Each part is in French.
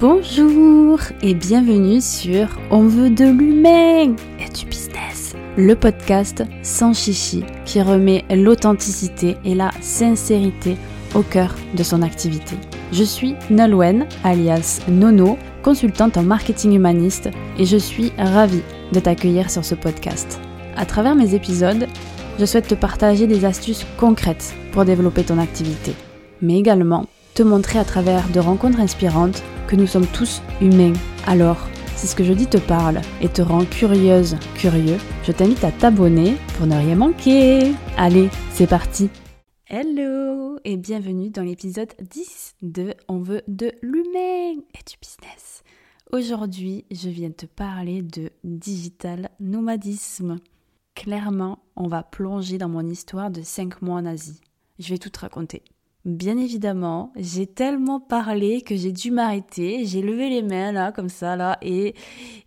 Bonjour et bienvenue sur On veut de l'humain et du business, le podcast sans chichi qui remet l'authenticité et la sincérité au cœur de son activité. Je suis Nolwenn, alias Nono, consultante en marketing humaniste et je suis ravie de t'accueillir sur ce podcast. À travers mes épisodes, je souhaite te partager des astuces concrètes pour développer ton activité, mais également te montrer à travers de rencontres inspirantes nous sommes tous humains. Alors, si ce que je dis te parle et te rend curieuse, curieux, je t'invite à t'abonner pour ne rien manquer. Allez, c'est parti Hello et bienvenue dans l'épisode 10 de On veut de l'humain et du business? Aujourd'hui, je viens te parler de digital nomadisme. Clairement, on va plonger dans mon histoire de 5 mois en Asie. Je vais tout te raconter. Bien évidemment, j'ai tellement parlé que j'ai dû m'arrêter. J'ai levé les mains là, comme ça, là, et,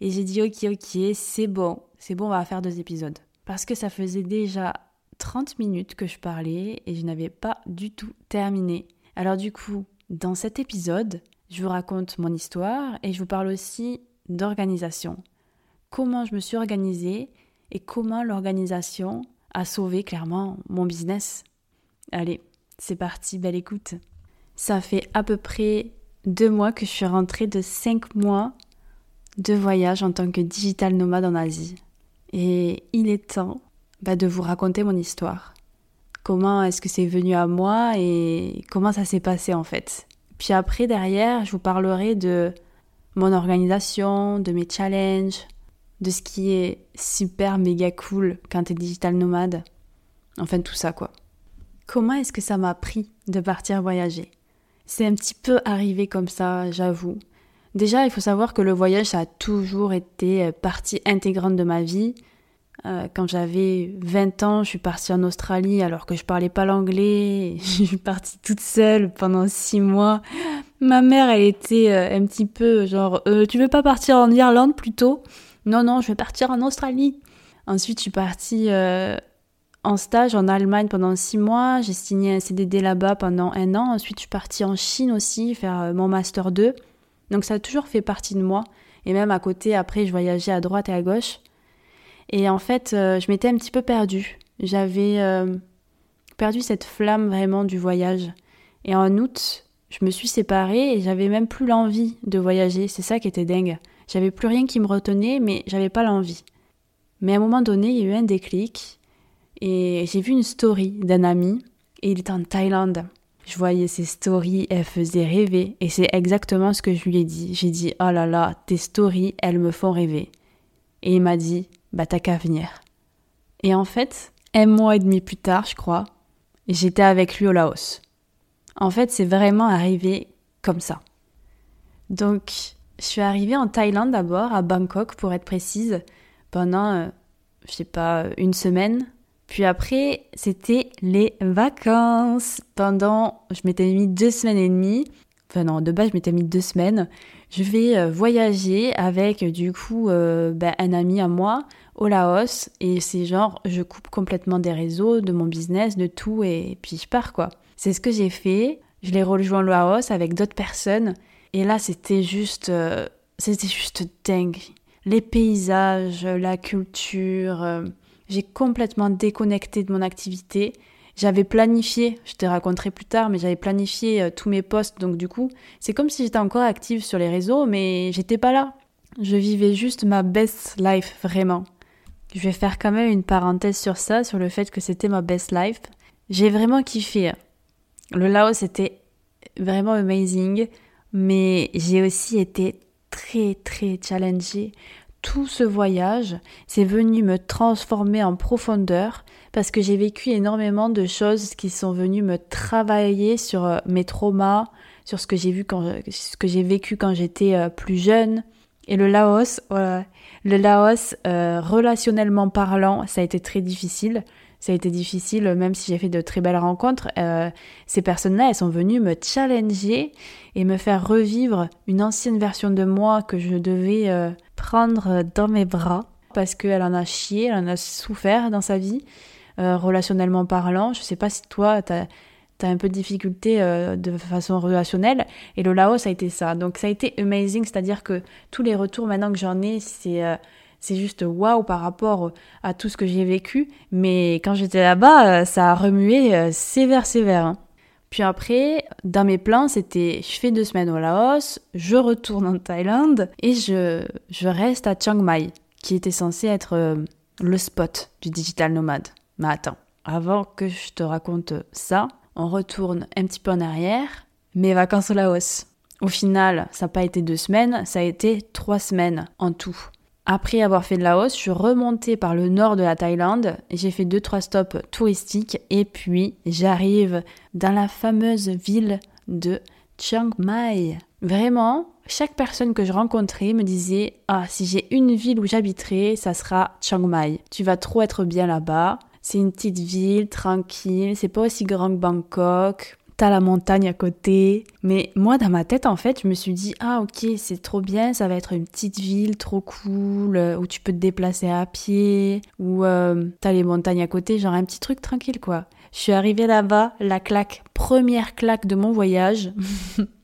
et j'ai dit ok, ok, c'est bon, c'est bon, on va faire deux épisodes. Parce que ça faisait déjà 30 minutes que je parlais et je n'avais pas du tout terminé. Alors du coup, dans cet épisode, je vous raconte mon histoire et je vous parle aussi d'organisation. Comment je me suis organisée et comment l'organisation a sauvé clairement mon business. Allez, c'est parti, belle écoute. Ça fait à peu près deux mois que je suis rentrée de cinq mois de voyage en tant que digital nomade en Asie. Et il est temps bah, de vous raconter mon histoire. Comment est-ce que c'est venu à moi et comment ça s'est passé en fait? Puis après, derrière, je vous parlerai de mon organisation, de mes challenges, de ce qui est super méga cool quand t'es digital nomade. Enfin, tout ça quoi. Comment est-ce que ça m'a pris de partir voyager? C'est un petit peu arrivé comme ça, j'avoue. Déjà, il faut savoir que le voyage, ça a toujours été euh, partie intégrante de ma vie. Euh, quand j'avais 20 ans, je suis partie en Australie alors que je parlais pas l'anglais. Je suis partie toute seule pendant 6 mois. Ma mère, elle était euh, un petit peu genre, tu veux pas partir en Irlande plutôt? Non, non, je vais partir en Australie. Ensuite, je suis partie en stage en Allemagne pendant six mois. J'ai signé un CDD là-bas pendant un an. Ensuite, je suis partie en Chine aussi faire euh, mon master 2. Donc ça a toujours fait partie de moi. Et même à côté, après, je voyageais à droite et à gauche. Et en fait, euh, je m'étais un petit peu perdue. J'avais euh, perdu cette flamme vraiment du voyage. Et en août, je me suis séparée et j'avais même plus l'envie de voyager. C'est ça qui était dingue. J'avais plus rien qui me retenait, mais j'avais pas l'envie. Mais à un moment donné, il y a eu un déclic et j'ai vu une story d'un ami et il est en Thaïlande. Je voyais ses stories, elles faisaient rêver et c'est exactement ce que je lui ai dit. J'ai dit "Oh là là, tes stories, elles me font rêver." Et il m'a dit "Bah t'as qu'à venir." Et en fait, un mois et demi plus tard, je crois, j'étais avec lui au Laos. En fait, c'est vraiment arrivé comme ça. Donc, je suis arrivée en Thaïlande d'abord, à Bangkok pour être précise, pendant, euh, je sais pas, une semaine. Puis après, c'était les vacances. Pendant, je m'étais mis deux semaines et demie. Enfin non, de base, je m'étais mis deux semaines. Je vais euh, voyager avec du coup euh, ben, un ami à moi au Laos et c'est genre je coupe complètement des réseaux, de mon business, de tout et puis je pars quoi. C'est ce que j'ai fait. Je l'ai rejoint au Laos avec d'autres personnes et là c'était juste euh, c'était juste dingue. Les paysages, la culture, j'ai complètement déconnecté de mon activité. J'avais planifié, je te raconterai plus tard, mais j'avais planifié euh, tous mes posts, donc du coup, c'est comme si j'étais encore active sur les réseaux, mais j'étais pas là. Je vivais juste ma best life, vraiment. Je vais faire quand même une parenthèse sur ça, sur le fait que c'était ma best life. J'ai vraiment kiffé. Le Laos était vraiment amazing, mais j'ai aussi été très très challengée tout ce voyage, c'est venu me transformer en profondeur parce que j'ai vécu énormément de choses qui sont venues me travailler sur euh, mes traumas, sur ce que j'ai vu quand ce que j'ai vécu quand j'étais euh, plus jeune. Et le Laos, le Laos, euh, relationnellement parlant, ça a été très difficile. Ça a été difficile, même si j'ai fait de très belles rencontres. ces personnes-là, elles sont venues me challenger et me faire revivre une ancienne version de moi que je devais prendre dans mes bras parce qu'elle en a chié, elle en a souffert dans sa vie, euh, relationnellement parlant. Je sais pas si toi, t'as as un peu de difficulté euh, de façon relationnelle. Et le Laos a été ça. Donc ça a été amazing, c'est-à-dire que tous les retours maintenant que j'en ai, c'est euh, c'est juste waouh par rapport à tout ce que j'ai vécu. Mais quand j'étais là-bas, euh, ça a remué sévère, sévère. Hein. Puis après, dans mes plans, c'était je fais deux semaines au Laos, je retourne en Thaïlande et je, je reste à Chiang Mai, qui était censé être le spot du digital nomade. Mais attends, avant que je te raconte ça, on retourne un petit peu en arrière. Mes vacances au Laos. Au final, ça n'a pas été deux semaines, ça a été trois semaines en tout. Après avoir fait le Laos, je suis remontée par le nord de la Thaïlande. J'ai fait deux trois stops touristiques et puis j'arrive dans la fameuse ville de Chiang Mai. Vraiment, chaque personne que je rencontrais me disait Ah, si j'ai une ville où j'habiterai, ça sera Chiang Mai. Tu vas trop être bien là-bas. C'est une petite ville tranquille, c'est pas aussi grand que Bangkok. T'as la montagne à côté. Mais moi, dans ma tête, en fait, je me suis dit, ah ok, c'est trop bien, ça va être une petite ville trop cool, euh, où tu peux te déplacer à pied, où euh, t'as les montagnes à côté, genre un petit truc tranquille, quoi. Je suis arrivée là-bas, la claque, première claque de mon voyage.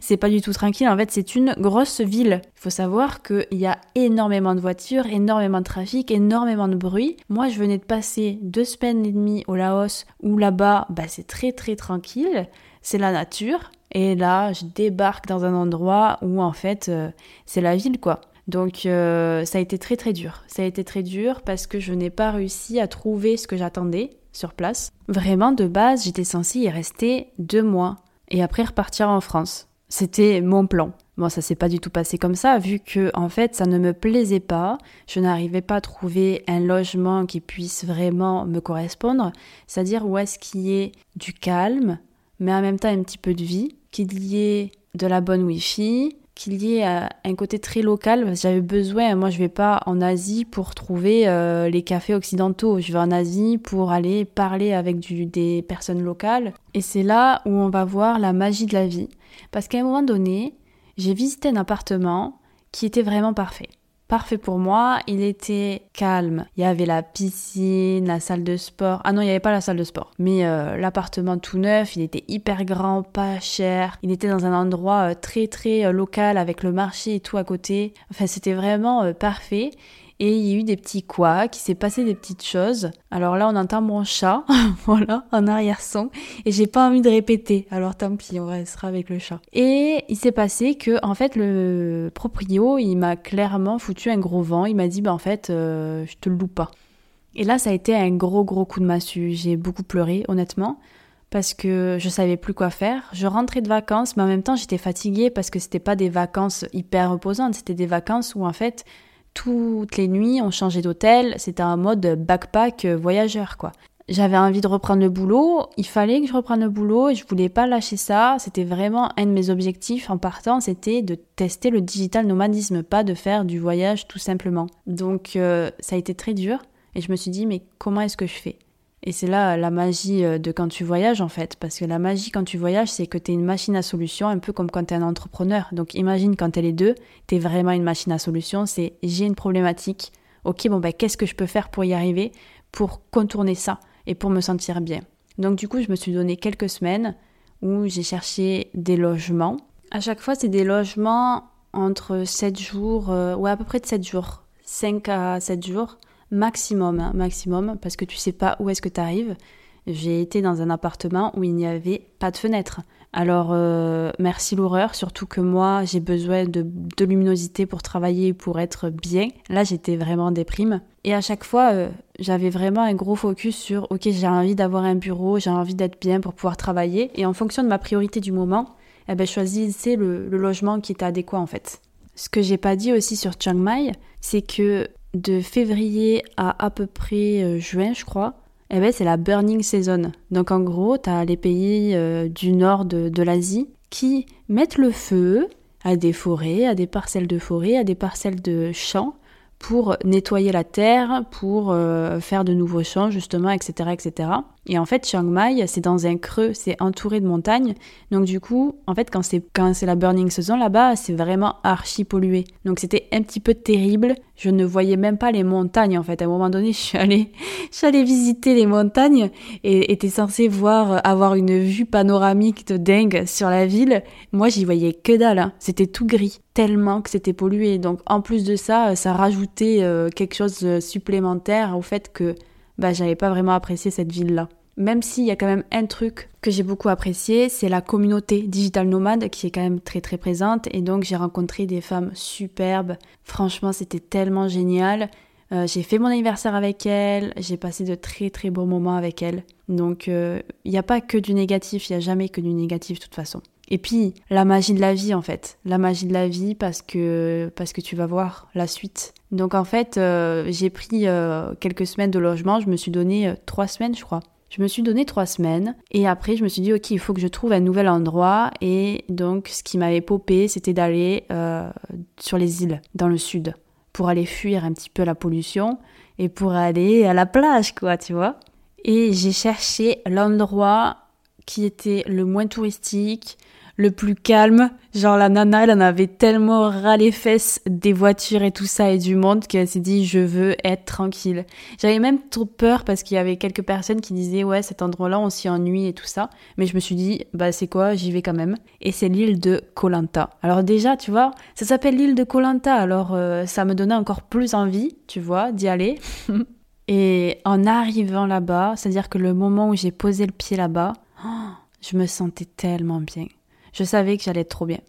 c'est pas du tout tranquille. En fait, c'est une grosse ville. Il faut savoir qu'il y a énormément de voitures, énormément de trafic, énormément de bruit. Moi, je venais de passer deux semaines et demie au Laos, où là-bas, bah, c'est très très tranquille. C'est la nature. Et là, je débarque dans un endroit où en fait, euh, c'est la ville, quoi. Donc euh, ça a été très très dur. Ça a été très dur parce que je n'ai pas réussi à trouver ce que j'attendais sur place. Vraiment, de base, j'étais censée y rester deux mois et après repartir en France. C'était mon plan. Bon, ça s'est pas du tout passé comme ça, vu que en fait, ça ne me plaisait pas. Je n'arrivais pas à trouver un logement qui puisse vraiment me correspondre, c'est-à-dire où est-ce qu'il y ait du calme, mais en même temps un petit peu de vie, qu'il y ait de la bonne Wi-Fi, qu'il y ait euh, un côté très local. J'avais besoin, moi je vais pas en Asie pour trouver euh, les cafés occidentaux. Je vais en Asie pour aller parler avec des personnes locales. Et c'est là où on va voir la magie de la vie. Parce qu'à un moment donné, j'ai visité un appartement qui était vraiment parfait parfait pour moi. Il était calme. Il y avait la piscine, la salle de sport. Ah non, il n'y avait pas la salle de sport. Mais euh, l'appartement tout neuf, il était hyper grand, pas cher. Il était dans un endroit euh, très très euh, local avec le marché et tout à côté. Enfin, c'était vraiment parfait et il y a eu des petits couacs, il s'est passé des petites choses. Alors là, on entend mon chat, voilà, en arrière-son, et j'ai pas envie de répéter. Alors tant pis, on restera avec le chat. Et il s'est passé que, en fait, le proprio, il m'a clairement foutu un gros vent. Il m'a dit, bah en fait, euh, je te loue pas. Et là, ça a été un gros gros coup de massue. J'ai beaucoup pleuré, honnêtement parce que je savais plus quoi faire. Je rentrais de vacances, mais en même temps j'étais fatiguée parce que c'était pas des vacances hyper reposantes, c'était des vacances où en fait toutes les nuits, on changeait d'hôtel. C'était un mode backpack euh, voyageur, quoi. J'avais envie de reprendre le boulot. Il fallait que je reprenne le boulot et je voulais pas lâcher ça. C'était vraiment un de mes objectifs en partant. C'était de tester le digital nomadisme, pas de faire du voyage tout simplement. Donc, euh, ça a été très dur. Et je me suis dit, mais comment est-ce que je fais? Et c'est là la magie euh, de quand tu voyages en fait, parce que la magie quand tu voyages, c'est que tu es une machine à solution, un peu comme quand tu es un entrepreneur. Donc imagine quand tu es les deux, tu es vraiment une machine à solution, c'est j'ai une problématique, ok bon ben qu'est-ce que je peux faire pour y arriver, pour contourner ça et pour me sentir bien? Donc du coup je me suis donné quelques semaines où j'ai cherché des logements. À chaque fois c'est des logements entre 7 jours, euh, ou à peu près de 7 jours, 5 à 7 jours maximum, hein, maximum, parce que tu sais pas où est-ce que tu arrives. J'ai été dans un appartement où il n'y avait pas de fenêtre. Alors euh, merci l'horreur, surtout que moi j'ai besoin de, luminosité pour travailler, pour être bien. Là j'étais vraiment déprime. Et à chaque fois euh, j'avais vraiment un gros focus sur ok j'ai envie d'avoir un bureau, j'ai envie d'être bien pour pouvoir travailler. Et en fonction de ma priorité du moment, eh ben, je le logement qui était adéquat en fait. Ce que j'ai pas dit aussi sur Chiang Mai, c'est que de février à à peu près euh, juin, je crois, eh ben, c'est la burning season. Donc en gros, tu as les pays euh, du nord de, l'Asie qui mettent le feu à des forêts, à des parcelles de forêt, à des parcelles de champs pour nettoyer la terre, pour euh, faire de nouveaux champs justement, etc., etc. Et en fait, Chiang Mai, c'est dans un creux, c'est entouré de montagnes. Donc du coup, en fait, quand c'est quand c'est la burning season là-bas, c'est vraiment archi pollué. Donc c'était un petit peu terrible. Je ne voyais même pas les montagnes en fait. À un moment donné, je suis allée, je suis allée visiter les montagnes et était censée voir avoir une vue panoramique de dingue sur la ville. Moi, j'y voyais que dalle. Hein. C'était tout gris tellement que c'était pollué. Donc en plus de ça, ça rajoutait euh, quelque chose de supplémentaire au fait que bah, j'avais pas vraiment apprécié cette ville-là. Même s'il y a quand même un truc que j'ai beaucoup apprécié, c'est la communauté digital nomade qui est quand même très très présente. Et donc j'ai rencontré des femmes superbes. Franchement, c'était tellement génial. Euh, j'ai fait mon anniversaire avec elles, j'ai passé de très très beaux moments avec elles. Donc euh, il n'y a pas que du négatif, il n'y a jamais que du négatif de toute façon. Et puis la magie de la vie en fait, la magie de la vie parce que parce que tu vas voir la suite. Donc en fait euh, j'ai pris quelques semaines de logement, je me suis donné trois semaines je crois. Je me suis donné trois semaines et après je me suis dit ok il faut que je trouve un nouvel endroit et donc ce qui m'avait popé c'était d'aller sur les îles dans le sud pour aller fuir un petit peu la pollution et pour aller à la plage quoi tu vois. Et j'ai cherché l'endroit qui était le moins touristique, le plus calme. Genre la nana, elle en avait tellement ras les fesses des voitures et tout ça et du monde qu'elle s'est dit je veux être tranquille. J'avais même trop peur parce qu'il y avait quelques personnes qui disaient ouais cet endroit-là on s'y ennuie et tout ça. Mais je me suis dit bah c'est quoi? J'y vais quand même. Et c'est l'île de Kolanta. Alors déjà tu vois ça s'appelle l'île de Kolanta alors euh, ça me donnait encore plus envie tu vois d'y aller. et en arrivant là-bas, c'est-à-dire que le moment où j'ai posé le pied là-bas, je me sentais tellement bien je savais que j'allais être trop bien.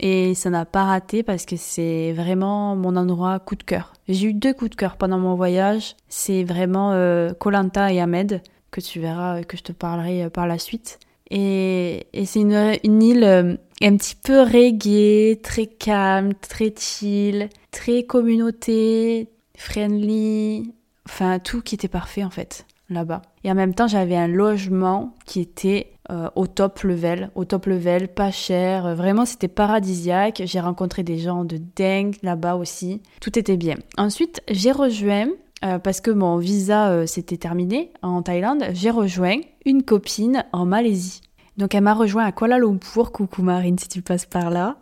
Et ça n'a pas raté parce que c'est vraiment mon endroit coup de cœur. J'ai eu deux coups de cœur pendant mon voyage. C'est vraiment Kolanta euh, et Ahmed, que tu verras, euh, que je te parlerai euh, par la suite. Et, c'est une, île un petit peu reggae, très calme, très chill, très communauté, friendly. Enfin, tout qui était parfait en fait, là-bas. Et en même temps, j'avais un logement qui était euh, au top level, au top level, pas cher. Euh, vraiment, c'était paradisiaque. J'ai rencontré des gens de dingue là-bas aussi. Tout était bien. Ensuite, j'ai rejoint, euh, parce que mon visa s'était terminé en Thaïlande, j'ai rejoint une copine en Malaisie. Donc, elle m'a rejoint à Kuala Lumpur. Coucou Marine, si tu passes par là.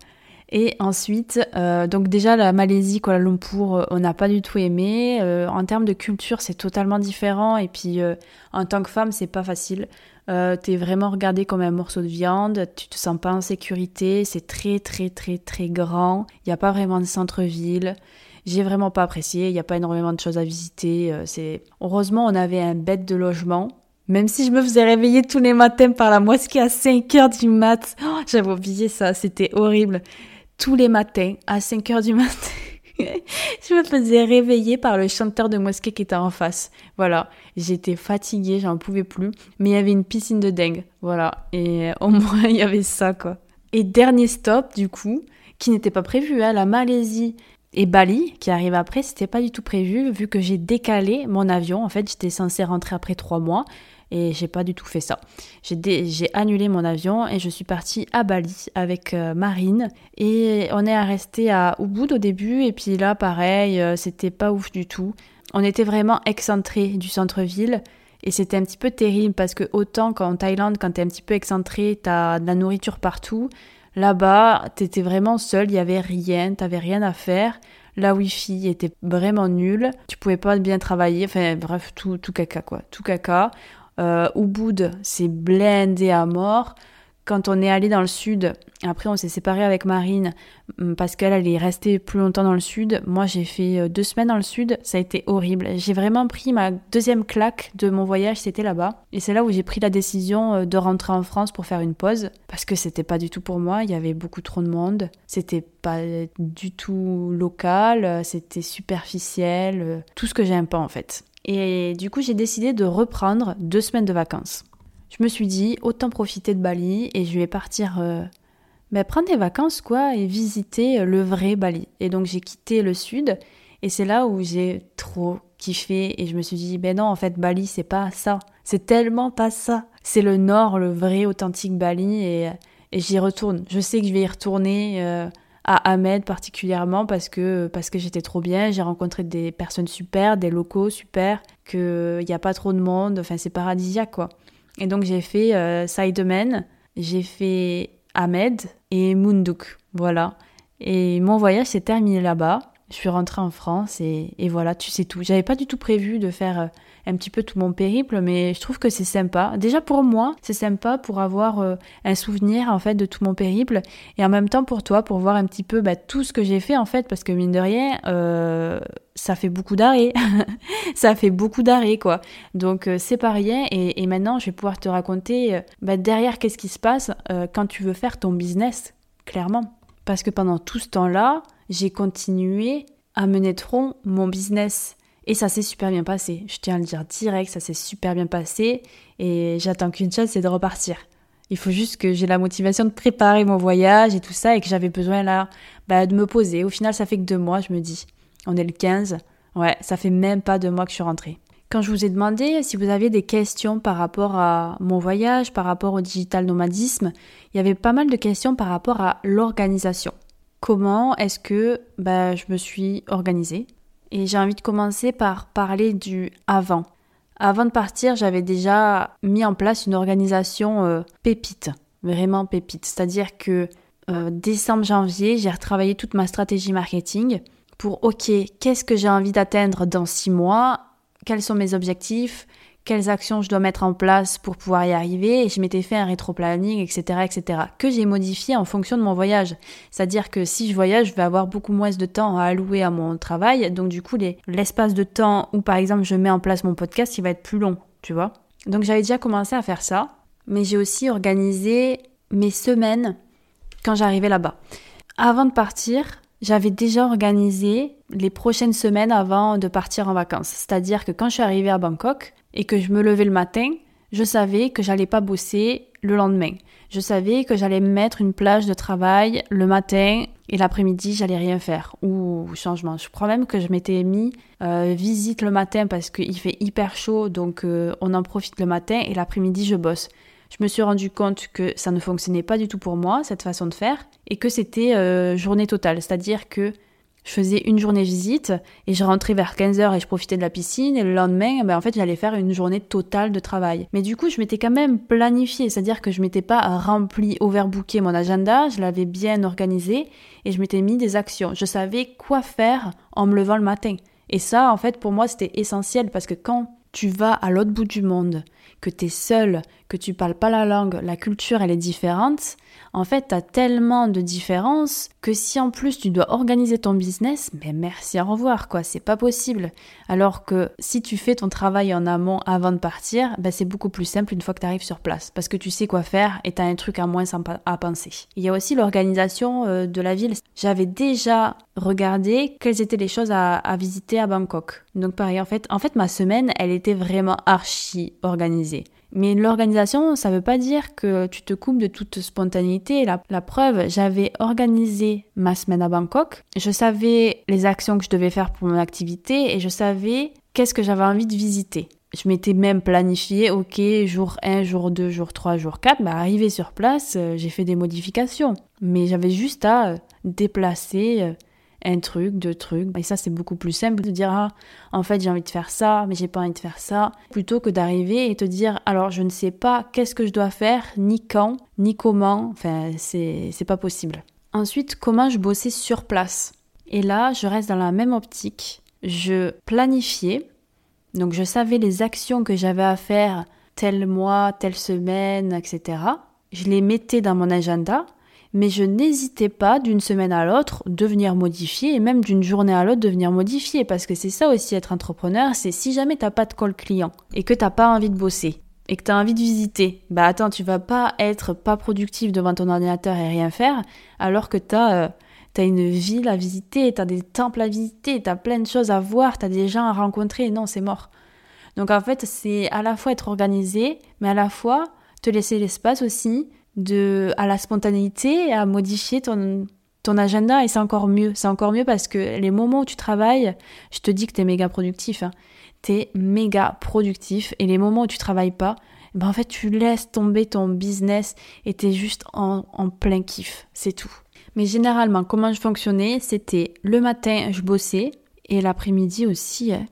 Et ensuite, donc déjà la Malaisie, Kuala Lumpur, on n'a pas du tout aimé. en termes de culture, c'est totalement différent. Et puis, en tant que femme, c'est pas facile. Euh, t'es vraiment regardé comme un morceau de viande, tu te sens pas en sécurité, c'est très très très très grand, il n'y a pas vraiment de centre-ville. J'ai vraiment pas apprécié, il n'y a pas énormément de choses à visiter. Euh, c'est Heureusement, on avait un bête de logement. Même si je me faisais réveiller tous les matins par la mosquée à 5 heures du mat. Oh, j'avais oublié ça, c'était horrible. Tous les matins, à 5 heures du matin. je me faisais réveiller par le chanteur de mosquée qui était en face. Voilà, j'étais fatiguée, j'en pouvais plus, mais il y avait une piscine de dingue. Voilà, et au moins il y avait ça quoi. Et dernier stop du coup, qui n'était pas prévu, hein, la Malaisie et Bali qui arrive après, c'était pas du tout prévu vu que j'ai décalé mon avion. En fait, j'étais censée rentrer après trois mois et j'ai pas du tout fait ça. J'ai annulé mon avion et je suis partie à Bali avec euh, Marine et on est resté à Ubud au début et puis là pareil, euh, c'était pas ouf du tout. On était vraiment excentré du centre-ville et c'était un petit peu terrible parce que autant qu'en Thaïlande, quand t'es un petit peu excentré, t'as de la nourriture partout. Là-bas, t'étais vraiment seul, il y avait rien, t'avais rien à faire. La wifi était vraiment nulle, tu pouvais pas bien travailler, enfin bref, tout, tout caca quoi, tout caca. Euh, Ubud, c'est blindé à mort. Quand on est allé dans le sud, après on s'est séparé avec Marine mm, parce qu'elle allait rester plus longtemps dans le sud. Moi j'ai fait euh, deux semaines dans le sud, ça a été horrible. J'ai vraiment pris ma deuxième claque de mon voyage, c'était là-bas. Et c'est là où j'ai pris la décision euh, de rentrer en France pour faire une pause parce que c'était pas du tout pour moi, il y avait beaucoup trop de monde, c'était pas du tout local, c'était superficiel, tout ce que j'aime pas en fait. Et du coup, j'ai décidé de reprendre deux semaines de vacances. Je me suis dit, autant profiter de Bali et je vais partir euh, ben, prendre des vacances, quoi, et visiter le vrai Bali. Et donc, j'ai quitté le sud et c'est là où j'ai trop kiffé et je me suis dit, ben non, en fait, Bali, c'est pas ça. C'est tellement pas ça. C'est le nord, le vrai, authentique Bali et, j'y retourne. Je sais que je vais y retourner. Euh, à Ahmed particulièrement parce que, parce que j'étais trop bien. J'ai rencontré des personnes super, des locaux super, qu'il n'y a pas trop de monde. Enfin, c'est paradisiaque, quoi. Et donc, j'ai fait euh, Sidemen, j'ai fait Ahmed et Munduk. Voilà. Et mon voyage s'est terminé là-bas. Je suis rentrée en France et, et voilà, tu sais tout. J'avais pas du tout prévu de faire euh, un petit peu tout mon périple, mais je trouve que c'est sympa. Déjà pour moi, c'est sympa pour avoir euh, un souvenir en fait de tout mon périple, et en même temps pour toi, pour voir un petit peu bah, tout ce que j'ai fait en fait, parce que mine de rien, euh, ça fait beaucoup d'arrêts, ça fait beaucoup d'arrêts quoi. Donc euh, c'est pas rien, et, maintenant je vais pouvoir te raconter bah, derrière qu'est-ce qui se passe quand tu veux faire ton business, clairement. Parce que pendant tout ce temps-là, j'ai continué à mener de front mon business. Et ça s'est super bien passé. Je tiens à le dire direct, ça s'est super bien passé. Et j'attends qu'une chose, c'est de repartir. Il faut juste que j'ai la motivation de préparer mon voyage et tout ça et que j'avais besoin là bah, de me poser. Au final, ça fait que deux mois, je me dis. On est le 15. Ouais, ça fait même pas deux mois que je suis rentrée. Quand je vous ai demandé si vous aviez des questions par rapport à mon voyage, par rapport au digital nomadisme, il y avait pas mal de questions par rapport à l'organisation. Comment est-ce que bah, je me suis organisée? Et j'ai envie de commencer par parler du avant. Avant de partir, j'avais déjà mis en place une organisation euh, pépite, vraiment pépite. C'est-à-dire que euh, décembre, janvier, j'ai retravaillé toute ma stratégie marketing pour, ok, qu'est-ce que j'ai envie d'atteindre dans six mois? Quels sont mes objectifs? Quelles actions je dois mettre en place pour pouvoir y arriver et je m'étais fait un rétro-planning, etc., etc., que j'ai modifié en fonction de mon voyage. C'est-à-dire que si je voyage, je vais avoir beaucoup moins de temps à allouer à mon travail, donc du coup, l'espace de temps où, par exemple, je mets en place mon podcast, il va être plus long, tu vois. Donc j'avais déjà commencé à faire ça, mais j'ai aussi organisé mes semaines quand j'arrivais là-bas. Avant de partir, j'avais déjà organisé les prochaines semaines avant de partir en vacances. C'est-à-dire que quand je suis arrivée à Bangkok, et que je me levais le matin, je savais que j'allais pas bosser le lendemain. Je savais que j'allais mettre une plage de travail le matin et l'après-midi, j'allais rien faire. Ou changement. Je crois même que je m'étais mis euh, visite le matin parce qu'il fait hyper chaud, donc euh, on en profite le matin et l'après-midi, je bosse. Je me suis rendu compte que ça ne fonctionnait pas du tout pour moi, cette façon de faire, et que c'était euh, journée totale. C'est-à-dire que je faisais une journée visite et je rentrais vers 15h et je profitais de la piscine et le lendemain, ben en fait, j'allais faire une journée totale de travail. Mais du coup, je m'étais quand même planifié, c'est-à-dire que je m'étais pas rempli, overbooké mon agenda, je l'avais bien organisé et je m'étais mis des actions. Je savais quoi faire en me levant le matin. Et ça, en fait, pour moi, c'était essentiel parce que quand tu vas à l'autre bout du monde, que tu es seul, que tu parles pas la langue, la culture elle est différente, en fait tu as tellement de différences que si en plus tu dois organiser ton business, mais merci au revoir quoi, c'est pas possible. Alors que si tu fais ton travail en amont avant de partir, ben c'est beaucoup plus simple une fois que tu arrives sur place parce que tu sais quoi faire et tu as un truc à moins à penser. Il y a aussi l'organisation euh, de la ville. J'avais déjà regardé quelles étaient les choses à, à visiter à Bangkok. Donc pareil en fait, en fait ma semaine, elle était vraiment archi organisée. Mais l'organisation, ça ne veut pas dire que tu te coupes de toute spontanéité. La, preuve, j'avais organisé ma semaine à Bangkok. Je savais les actions que je devais faire pour mon activité et je savais qu'est-ce que j'avais envie de visiter. Je m'étais même planifié, ok, jour 1, jour 2, jour 3, jour 4, bah arrivé sur place, euh, j'ai fait des modifications. Mais j'avais juste à euh, déplacer euh, un truc, deux trucs. Et ça, c'est beaucoup plus simple de dire, ah, en fait, j'ai envie de faire ça, mais j'ai pas envie de faire ça, plutôt que d'arriver et te dire, alors, je ne sais pas qu'est-ce que je dois faire, ni quand, ni comment. Enfin, c'est, pas possible. Ensuite, comment je bossais sur place. Et là, je reste dans la même optique. Je planifiais, donc je savais les actions que j'avais à faire tel mois, telle semaine, etc. Je les mettais dans mon agenda mais je n'hésitais pas d'une semaine à l'autre de venir modifier et même d'une journée à l'autre de venir modifier parce que c'est ça aussi être entrepreneur, c'est si jamais t'as pas de call client et que t'as pas envie de bosser et que t'as envie de visiter, bah attends, tu vas pas être pas productif devant ton ordinateur et rien faire alors que t'as euh, T'as une ville à visiter, t'as des temples à visiter, t'as plein de choses à voir, t'as des gens à rencontrer. Non, c'est mort. Donc en fait, c'est à la fois être organisé, mais à la fois te laisser l'espace aussi de, à la spontanéité, à modifier ton, ton agenda et c'est encore mieux. C'est encore mieux parce que les moments où tu travailles, je te dis que t'es méga productif. Hein. T'es méga productif et les moments où tu travailles pas, ben en fait tu laisses tomber ton business et t'es juste en, en plein kiff. C'est tout. Mais généralement, comment je fonctionnais, c'était le matin, je bossais, et l'après-midi aussi. Hein.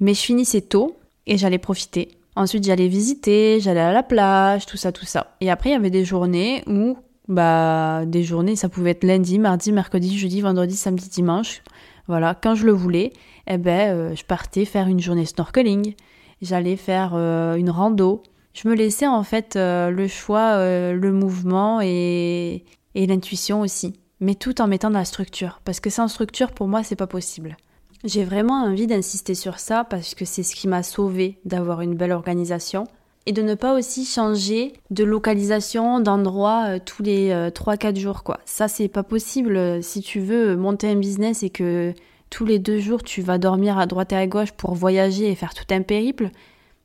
Mais je finissais tôt, et j'allais profiter. Ensuite, j'allais visiter, j'allais à la plage, tout ça, tout ça. Et après, il y avait des journées où, bah, des journées, ça pouvait être lundi, mardi, mercredi, jeudi, vendredi, samedi, dimanche. Voilà, quand je le voulais, eh ben, euh, je partais faire une journée snorkeling. J'allais faire euh, une rando. Je me laissais en fait euh, le choix, le mouvement et, et l'intuition aussi. Mais tout en mettant de la structure. Parce que sans structure, pour moi, c'est pas possible. J'ai vraiment envie d'insister sur ça parce que c'est ce qui m'a sauvé d'avoir une belle organisation et de ne pas aussi changer de localisation, d'endroit euh, tous les 3-4 euh, jours quoi. Ça c'est pas possible si tu veux monter un business et que tous les deux jours tu vas dormir à droite et à gauche pour voyager et faire tout un périple.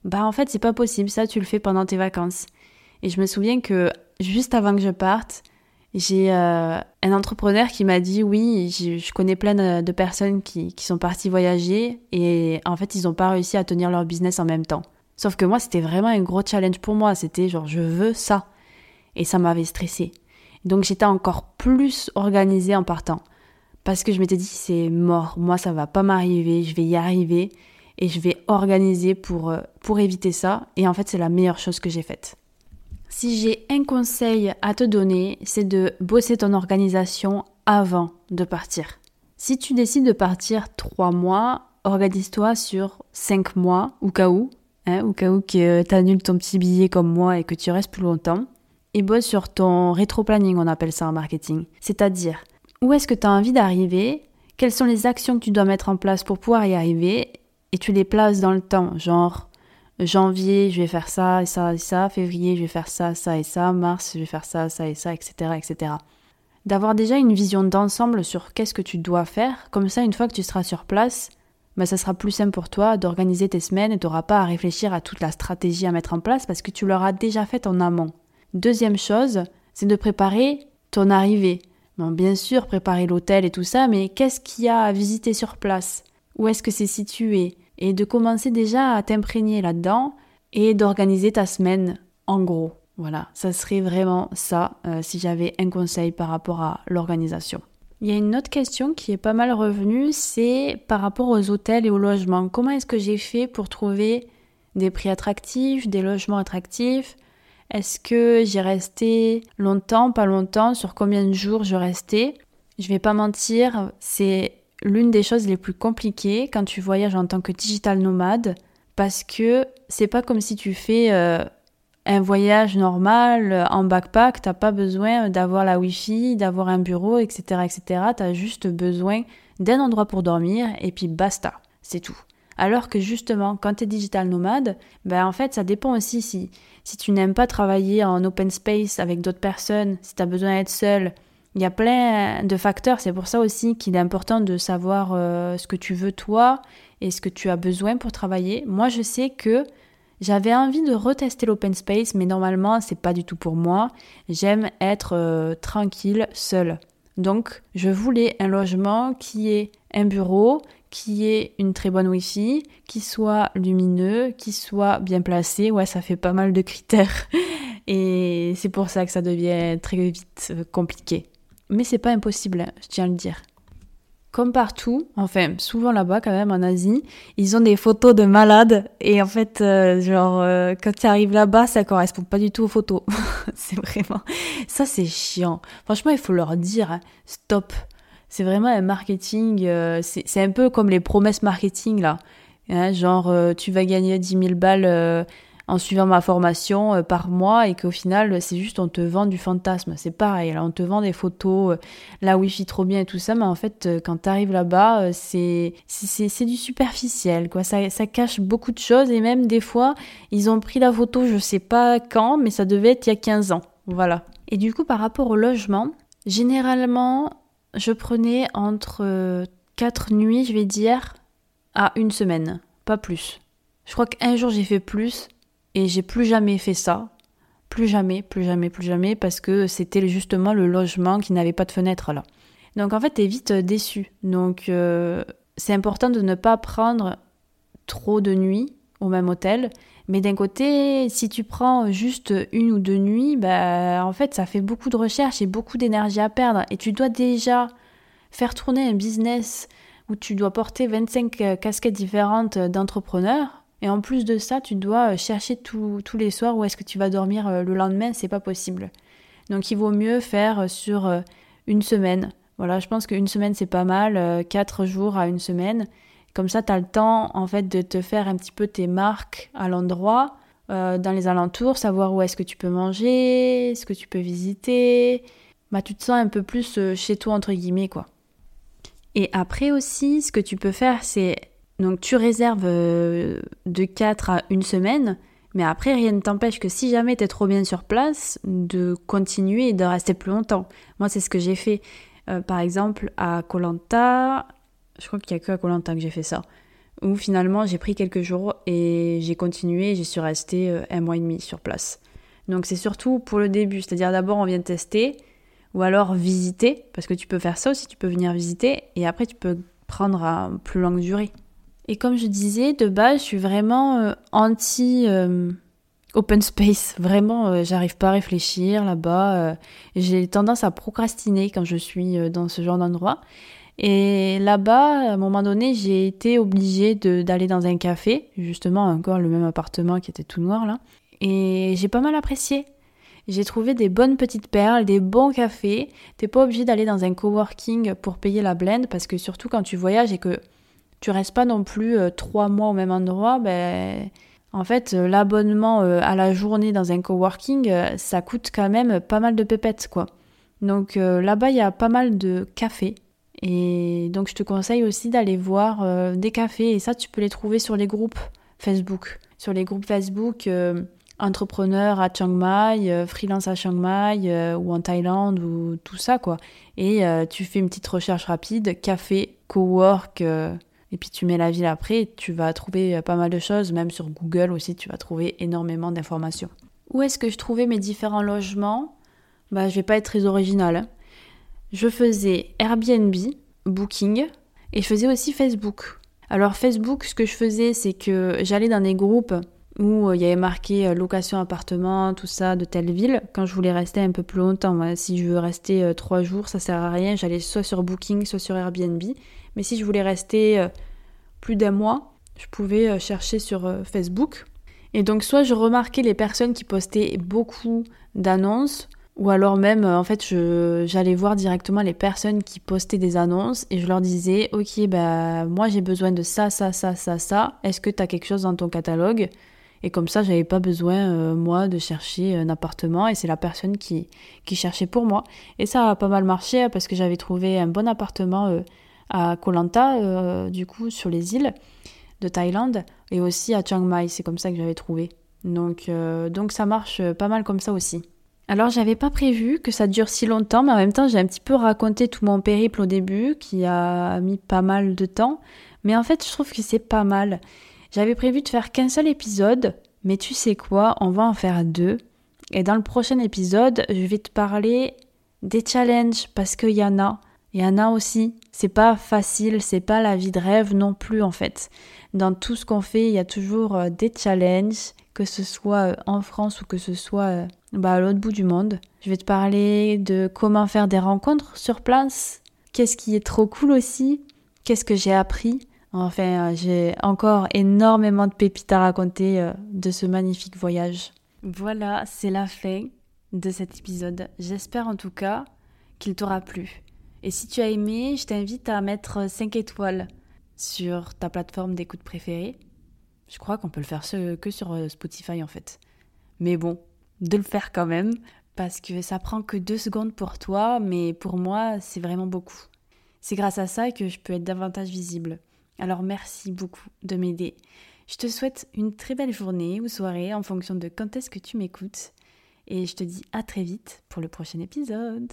Bah en fait c'est pas possible, ça tu le fais pendant tes vacances. Et je me souviens que juste avant que je parte, j'ai euh, un entrepreneur qui m'a dit oui, je connais plein de, personnes qui, qui, sont parties voyager et en fait ils n'ont pas réussi à tenir leur business en même temps. Sauf que moi c'était vraiment un gros challenge pour moi, c'était genre je veux ça. Et ça m'avait stressé. Donc j'étais encore plus organisée en partant. Parce que je m'étais dit c'est mort, moi ça va pas m'arriver, je vais y arriver. Et je vais organiser pour, euh, pour éviter ça. Et en fait c'est la meilleure chose que j'ai faite. Si j'ai un conseil à te donner, c'est de bosser ton organisation avant de partir. Si tu décides de partir trois mois, organise-toi sur cinq mois, au cas où, hein, au cas où que tu annules ton petit billet comme moi et que tu restes plus longtemps. Et bosse sur ton rétro-planning, on appelle ça en marketing. C'est-à-dire, où est-ce que tu as envie d'arriver Quelles sont les actions que tu dois mettre en place pour pouvoir y arriver Et tu les places dans le temps, genre janvier, je vais faire ça et ça et ça, février, je vais faire ça, ça et ça, mars, je vais faire ça, ça et ça, etc. etc. D'avoir déjà une vision d'ensemble sur qu'est-ce que tu dois faire, comme ça, une fois que tu seras sur place, bah, ça sera plus simple pour toi d'organiser tes semaines et tu n'auras pas à réfléchir à toute la stratégie à mettre en place parce que tu l'auras déjà faite en amont. Deuxième chose, c'est de préparer ton arrivée. Bien sûr, préparer l'hôtel et tout ça, mais qu'est-ce qu'il y a à visiter sur place? Où est-ce que c'est situé? Et de commencer déjà à t'imprégner là-dedans et d'organiser ta semaine en gros. Voilà, ça serait vraiment ça euh, si j'avais un conseil par rapport à l'organisation. Il y a une autre question qui est pas mal revenue, c'est par rapport aux hôtels et aux logements. Comment est-ce que j'ai fait pour trouver des prix attractifs, des logements attractifs? Est-ce que j'ai resté longtemps, pas longtemps? Sur combien de jours je restais? Je vais pas mentir, c'est l'une des choses les plus compliquées quand tu voyages en tant que digital nomade parce que c'est pas comme si tu fais euh, un voyage normal euh, en backpack, t'as pas besoin d'avoir la wifi, d'avoir un bureau, etc., etc. T'as juste besoin d'un endroit pour dormir et puis basta, c'est tout. Alors que justement, quand tu es digital nomade, ben en fait, ça dépend aussi si, si tu n'aimes pas travailler en open space avec d'autres personnes, si tu as besoin d'être seul, il y a plein de facteurs, c'est pour ça aussi qu'il est important de savoir euh, ce que tu veux toi et ce que tu as besoin pour travailler. Moi, je sais que j'avais envie de retester l'open space, mais normalement, c'est pas du tout pour moi. J'aime être euh, tranquille, seule. Donc, je voulais un logement qui ait un bureau, qui ait une très bonne wifi, qui soit lumineux, qui soit bien placé. Ouais, ça fait pas mal de critères. Et c'est pour ça que ça devient très vite euh, compliqué. Mais c'est pas impossible, je tiens à le dire. Comme partout, enfin souvent là-bas quand même en Asie, ils ont des photos de malades et en fait euh, genre euh, quand tu arrives là-bas ça correspond pas du tout aux photos. c'est vraiment ça c'est chiant. Franchement il faut leur dire hein, stop. C'est vraiment un marketing, euh, c'est un peu comme les promesses marketing là. Hein, genre tu vas gagner 10 000 balles en suivant ma formation euh, par mois et qu'au final c'est juste on te vend du fantasme. C'est pareil, là on te vend des photos, euh, la wifi trop bien et tout ça, mais en fait euh, quand t'arrives là-bas c'est c'est du superficiel quoi. Ça, ça cache beaucoup de choses et même des fois ils ont pris la photo je sais pas quand, mais ça devait être il y a 15 ans. Voilà. Et du coup par rapport au logement, généralement je prenais entre 4 nuits je vais dire à une semaine, pas plus. Je crois qu'un jour j'ai fait plus, et j'ai plus jamais fait ça. Plus jamais, plus jamais, plus jamais, parce que c'était justement le logement qui n'avait pas de fenêtre là. Donc en fait, t'es vite déçu. Donc euh, c'est important de ne pas prendre trop de nuits au même hôtel, Mais d'un côté, si tu prends juste une ou deux nuits, bah, en fait, ça fait beaucoup de recherche et beaucoup d'énergie à perdre. Et tu dois déjà faire tourner un business où tu dois porter 25 euh, casquettes différentes d'entrepreneur. Et en plus de ça, tu dois euh, chercher tous les soirs où est-ce que tu vas dormir euh, le lendemain. C'est pas possible. Donc, il vaut mieux faire sur une semaine. Voilà, je pense qu'une semaine, c'est pas mal. Quatre jours à une semaine. Comme ça, tu as le temps en fait de te faire un petit peu tes marques à l'endroit, euh, dans les alentours, savoir où est-ce que tu peux manger, ce que tu peux visiter. Bah, tu te sens un peu plus euh, chez toi entre guillemets quoi. Et après aussi, ce que tu peux faire, c'est donc tu réserves euh, de 4 à une semaine, mais après rien ne t'empêche que si jamais tu es trop bien sur place, de continuer et de rester plus longtemps. Moi, c'est ce que j'ai fait. par exemple, à Colanta, je crois qu'il n'y a que à Colanta que j'ai fait ça. Où finalement j'ai pris quelques jours et j'ai continué, j'y suis restée euh, un mois et demi sur place. Donc c'est surtout pour le début, c'est-à-dire d'abord on vient tester ou alors visiter, parce que tu peux faire ça aussi, tu peux venir visiter et après tu peux prendre à plus longue durée. Et comme je disais, de base je suis vraiment euh, anti euh, open space, vraiment j'arrive pas à réfléchir là-bas, j'ai tendance à procrastiner quand je suis dans ce genre d'endroit. Et là-bas, à un moment donné, j'ai été obligée d'aller dans un café, justement encore le même appartement qui était tout noir là. Et j'ai pas mal apprécié. J'ai trouvé des bonnes petites perles, des bons cafés. T'es pas obligé d'aller dans un coworking pour payer la blend parce que surtout quand tu voyages et que tu restes pas non plus euh, trois mois au même endroit, ben en fait l'abonnement euh, à la journée dans un coworking, euh, ça coûte quand même pas mal de pépettes quoi. Donc là-bas il y a pas mal de cafés et donc je te conseille aussi d'aller voir euh, des cafés et ça tu peux les trouver sur les groupes Facebook. Sur les groupes Facebook euh, entrepreneurs à Chiang Mai, euh, freelance à Chiang Mai ou en Thaïlande ou tout ça quoi. Et tu fais une petite recherche rapide, café, cowork et puis tu mets la ville après, tu vas trouver pas mal de choses, même sur Google aussi tu vas trouver énormément d'informations. Où est-ce que je trouvais mes différents logements? Bah je vais pas être très originale. Hein je faisais Airbnb, Booking, et je faisais aussi Facebook. Alors Facebook, ce que je faisais, c'est que j'allais dans des groupes où euh, il y avait marqué euh, location appartement, tout ça, de telle ville, quand je voulais rester un peu plus longtemps. si je veux rester euh, trois jours, ça sert à rien, j'allais soit sur Booking, soit sur Airbnb. Mais si je voulais rester plus d'un mois, je pouvais chercher sur Facebook. Et donc soit je remarquais les personnes qui postaient beaucoup d'annonces, ou alors même, euh, en fait, j'allais voir directement les personnes qui postaient des annonces et je leur disais, ok, bah moi j'ai besoin de ça, ça, ça, ça, ça. Est-ce que tu as quelque chose dans ton catalogue? Et comme ça, j'avais pas besoin euh, moi de chercher un appartement et c'est la personne qui qui cherchait pour moi. Et ça a pas mal marché hein, parce que j'avais trouvé un bon appartement euh, à Koh Lanta, du coup sur les îles de Thaïlande et aussi à Chiang Mai. C'est comme ça que j'avais trouvé. Donc donc ça marche pas mal comme ça aussi. Alors j'avais pas prévu que ça dure si longtemps, mais en même temps j'ai un petit peu raconté tout mon périple au début, qui a mis pas mal de temps. Mais en fait je trouve que c'est pas mal. J'avais prévu de faire qu'un seul épisode, mais tu sais quoi, on va en faire deux. Et dans le prochain épisode, je vais te parler des challenges, parce qu'il y en a. Il y en a aussi. C'est pas facile, c'est pas la vie de rêve non plus en fait. Dans tout ce qu'on fait, il y a toujours euh, des challenges, que ce soit euh, en France ou que ce soit euh, bah, à l'autre bout du monde. Je vais te parler de comment faire des rencontres sur place, qu'est-ce qui est trop cool aussi, qu'est-ce que j'ai appris? Enfin, j'ai encore énormément de pépites à raconter de ce magnifique voyage. Voilà, c'est la fin de cet épisode. J'espère en tout cas qu'il t'aura plu. Et si tu as aimé, je t'invite à mettre 5 étoiles sur ta plateforme d'écoute préférée. Je crois qu'on peut le faire que sur euh, Spotify en fait. Mais bon, de le faire quand même, parce que ça prend que deux secondes pour toi, mais pour moi, c'est vraiment beaucoup. C'est grâce à ça que je peux être davantage visible. Alors merci beaucoup de m'aider. Je te souhaite une très belle journée ou soirée en fonction de quand est-ce que tu m'écoutes. Et je te dis à très vite pour le prochain épisode.